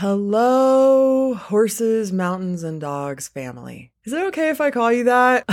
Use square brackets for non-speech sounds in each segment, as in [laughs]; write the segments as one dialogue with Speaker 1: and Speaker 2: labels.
Speaker 1: Hello, horses, mountains, and dogs family. Is it okay if I call you that?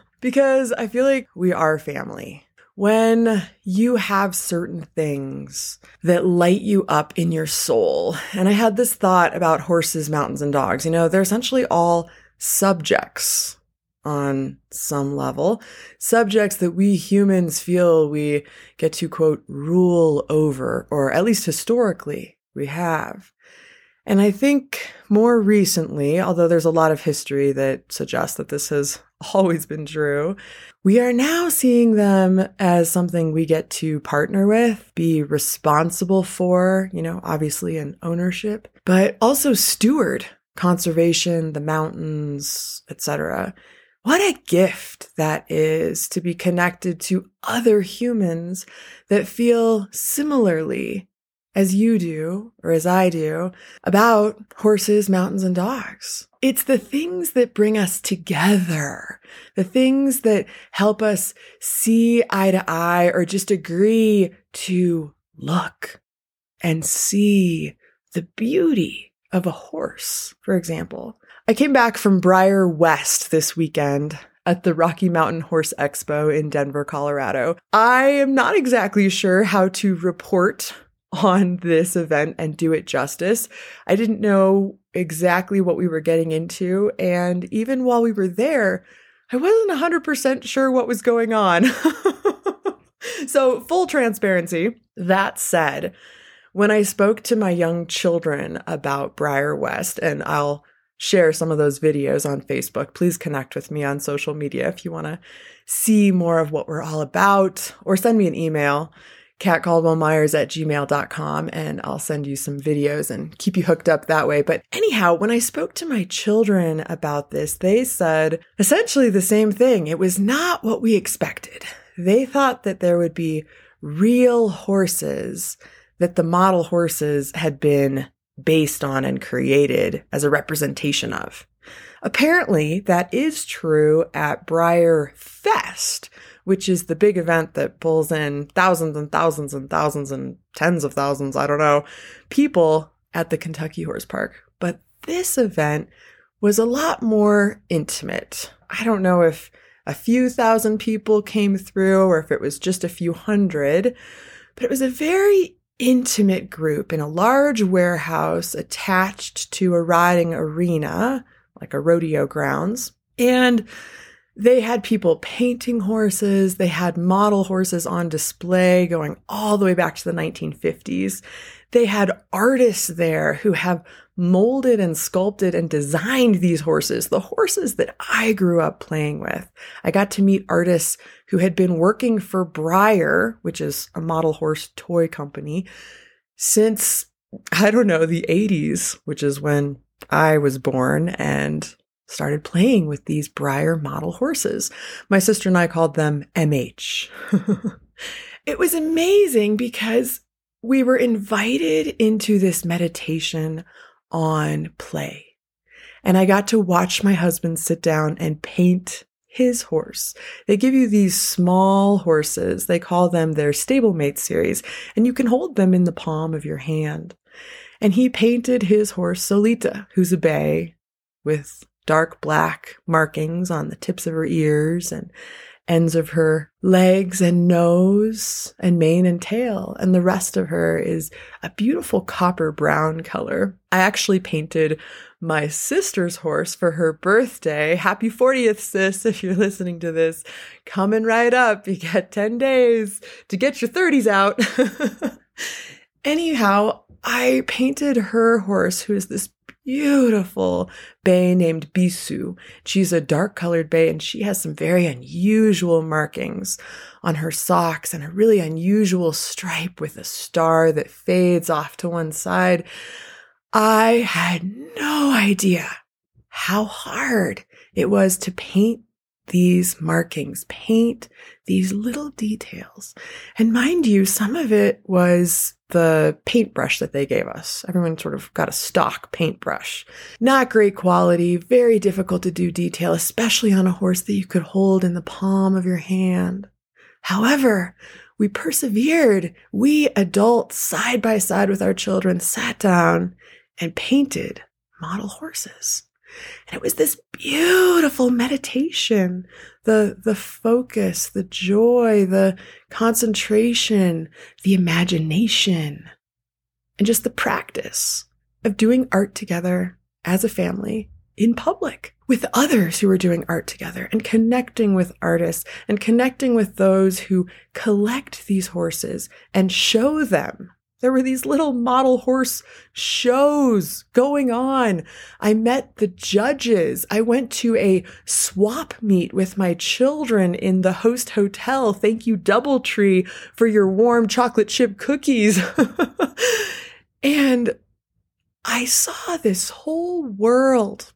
Speaker 1: [laughs] because I feel like we are family. When you have certain things that light you up in your soul, and I had this thought about horses, mountains, and dogs, you know, they're essentially all subjects on some level, subjects that we humans feel we get to quote, rule over, or at least historically we have. And I think more recently, although there's a lot of history that suggests that this has [laughs] always been true, we are now seeing them as something we get to partner with, be responsible for, you know, obviously an ownership, but also steward conservation, the mountains, etc. What a gift that is to be connected to other humans that feel similarly as you do, or as I do, about horses, mountains, and dogs. It's the things that bring us together, the things that help us see eye to eye or just agree to look and see the beauty of a horse, for example. I came back from Breyer West this weekend at the Rocky Mountain Horse Expo in Denver, Colorado. I am not exactly sure how to report on this event and do it justice. I didn't know exactly what we were getting into. And even while we were there, I wasn't 100% sure what was going on. [laughs] so, full transparency. That said, when I spoke to my young children about Breyer West, and I'll share some of those videos on Facebook, please connect with me on social media if you want to see more of what we're all about, or send me an email Kat Caldwell Myers at gmail.com and I'll send you some videos and keep you hooked up that way. But anyhow, when I spoke to my children about this, they said essentially the same thing. It was not what we expected. They thought that there would be real horses, that the model horses had been based on and created as a representation of. Apparently, that is true at Breyer Fest, which is the big event that pulls in thousands and thousands and thousands and tens of thousands, I don't know, people at the Kentucky Horse Park. But this event was a lot more intimate. I don't know if a few thousand people came through or if it was just a few hundred, but it was a very intimate group in a large warehouse attached to a riding arena, like a rodeo grounds. And they had people painting horses. They had model horses on display going all the way back to the 1950s. They had artists there who have molded and sculpted and designed these horses, the horses that I grew up playing with. I got to meet artists who had been working for Breyer, which is a model horse toy company, since, I don't know, the 80s, which is when I was born and started playing with these Breyer model horses. My sister and I called them MH. [laughs] it was amazing because we were invited into this meditation on play. And I got to watch my husband sit down and paint his horse. They give you these small horses. They call them their stablemate series, and you can hold them in the palm of your hand. And he painted his horse Solita, who's a bay with dark black markings on the tips of her ears and ends of her legs and nose and mane and tail. And the rest of her is a beautiful copper brown color. I actually painted my sister's horse for her birthday. Happy 40th, sis, if you're listening to this. Coming right up. You get 10 days to get your 30s out. [laughs] Anyhow, I painted her horse, who is this beautiful bay named Bisu. She's a dark colored bay and she has some very unusual markings on her socks and a really unusual stripe with a star that fades off to one side. I had no idea how hard it was to paint these markings, paint these little details. And mind you, some of it was the paintbrush that they gave us. Everyone sort of got a stock paintbrush. Not great quality, very difficult to do detail, especially on a horse that you could hold in the palm of your hand. However, we persevered. We adults, side by side with our children, sat down and painted model horses. And it was this beautiful meditation. The, the focus, the joy, the concentration, the imagination, and just the practice of doing art together as a family in public with others who are doing art together and connecting with artists and connecting with those who collect these horses and show them there were these little model horse shows going on. I met the judges. I went to a swap meet with my children in the host hotel. Thank you, Doubletree, for your warm chocolate chip cookies. [laughs] and I saw this whole world.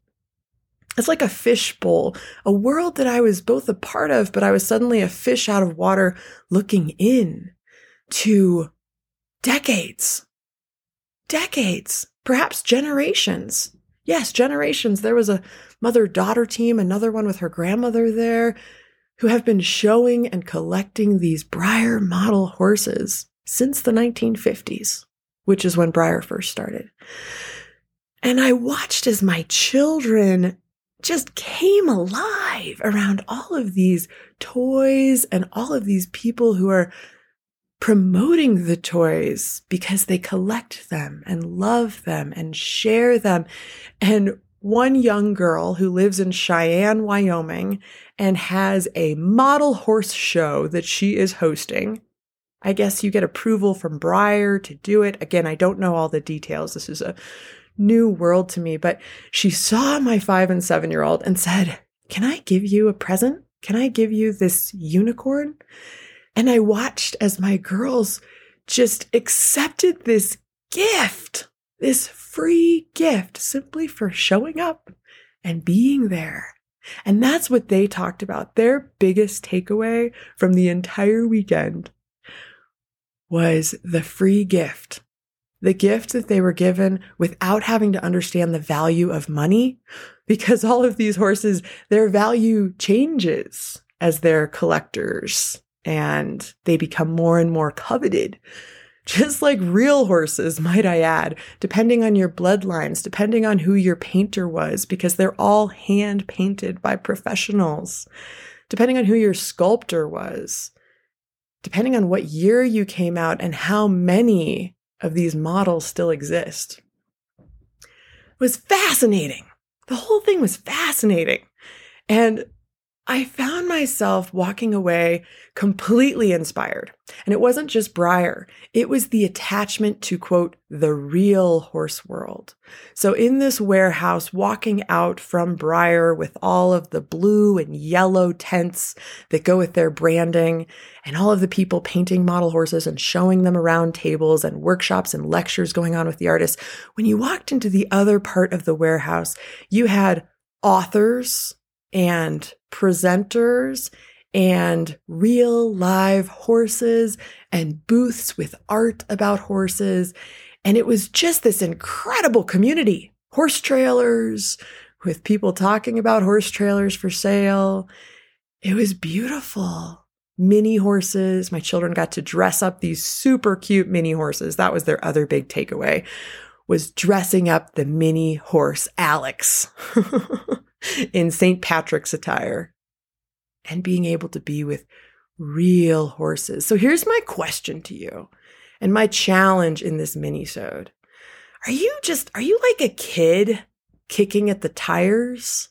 Speaker 1: It's like a fishbowl, a world that I was both a part of, but I was suddenly a fish out of water looking in to decades, decades, perhaps generations. Yes, generations. There was a mother daughter team, another one with her grandmother there, who have been showing and collecting these Breyer model horses since the 1950s, which is when Breyer first started. And I watched as my children just came alive around all of these toys and all of these people who are promoting the toys because they collect them and love them and share them. And one young girl who lives in Cheyenne, Wyoming, and has a model horse show that she is hosting. I guess you get approval from Breyer to do it. Again, I don't know all the details. This is a new world to me, but she saw my five and seven year old and said, Can I give you a present? Can I give you this unicorn? And I watched as my girls just accepted this gift, this free gift simply for showing up and being there. And that's what they talked about. Their biggest takeaway from the entire weekend was the free gift. The gift that they were given without having to understand the value of money, because all of these horses, their value changes as they're collectors and they become more and more coveted. [laughs] Just like real horses, might I add, depending on your bloodlines, depending on who your painter was, because they're all hand painted by professionals, depending on who your sculptor was, depending on what year you came out and how many of these models still exist. It was fascinating. The whole thing was fascinating. And I found myself walking away completely inspired. And it wasn't just Breyer, it was the attachment to, quote, the real horse world. So in this warehouse, walking out from Breyer with all of the blue and yellow tents that go with their branding, and all of the people painting model horses and showing them around tables and workshops and lectures going on with the artists, when you walked into the other part of the warehouse, you had authors and presenters and real live horses and booths with art about horses. And it was just this incredible community horse trailers with people talking about horse trailers for sale. It was beautiful. Mini horses. My children got to dress up these super cute mini horses. That was their other big takeaway was dressing up the mini horse Alex. [laughs] in St. Patrick's attire and being able to be with real horses. So here's my question to you and my challenge in this mini-sode. Are you just, are you like a kid kicking at the tires?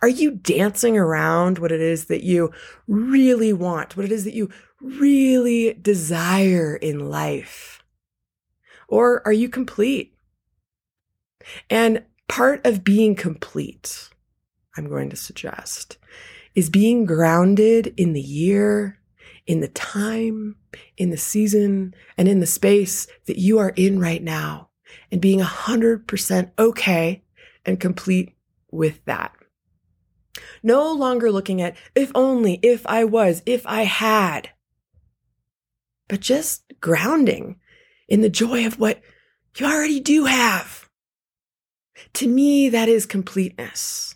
Speaker 1: Are you dancing around what it is that you really want, what it is that you really desire in life? Or are you complete? And part of being complete I'm going to suggest is being grounded in the year, in the time, in the season, and in the space that you are in right now, and being 100% okay and complete with that. No longer looking at if only, if I was, if I had, but just grounding in the joy of what you already do have. To me, that is completeness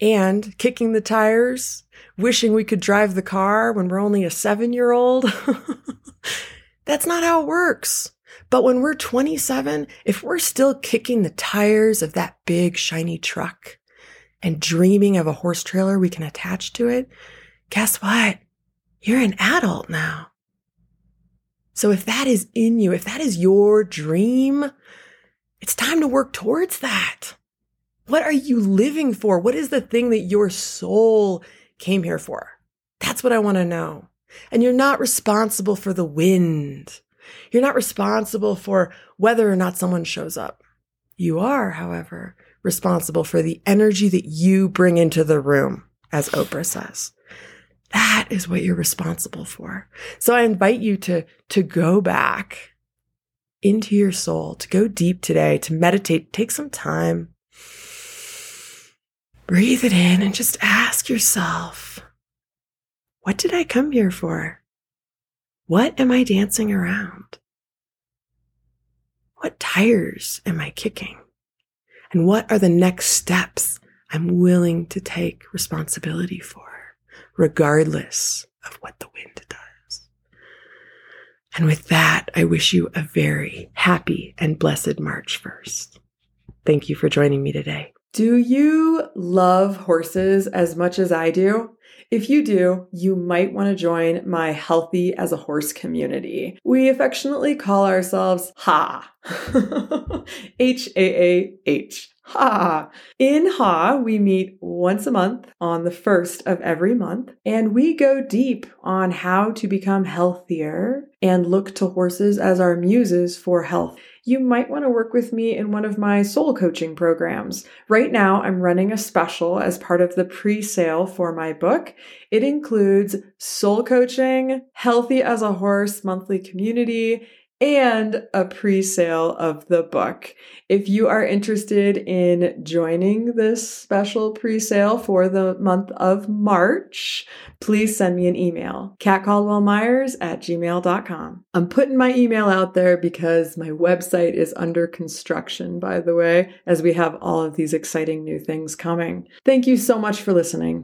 Speaker 1: and kicking the tires, wishing we could drive the car when we're only a seven year old. [laughs] That's not how it works. But when we're 27, if we're still kicking the tires of that big shiny truck and dreaming of a horse trailer we can attach to it, guess what? You're an adult now. So if that is in you, if that is your dream, it's time to work towards that. What are you living for? What is the thing that your soul came here for? That's what I want to know. And you're not responsible for the wind. You're not responsible for whether or not someone shows up. You are, however, responsible for the energy that you bring into the room, as Oprah says. That is what you're responsible for. So I invite you to, to go back into your soul, to go deep today, to meditate, take some time, breathe it in, and just ask yourself, what did I come here for? What am I dancing around? What tires am I kicking? And what are the next steps I'm willing to take responsibility for, regardless of what the wind does? And with that, I wish you a very happy and blessed March 1st. Thank you for joining me today. Do you love horses as much as I do? If you do, you might want to join my Healthy as a Horse community. We affectionately call ourselves HA. [laughs] H A A H. Ha! In Ha, we meet once a month on the first of every month, and we go deep on how to become healthier and look to horses as our muses for health you might want to work with me in one of my soul coaching programs. Right now, I'm running a special as part of the pre sale for my book. It includes soul coaching, healthy as a horse monthly community, and a pre sale of the book. If you are interested in joining this special pre sale for the month of March, please send me an email katcaldwellmyers at gmail.com. I'm putting my email out there because my website is under construction, by the way, as we have all of these exciting new things coming. Thank you so much for listening.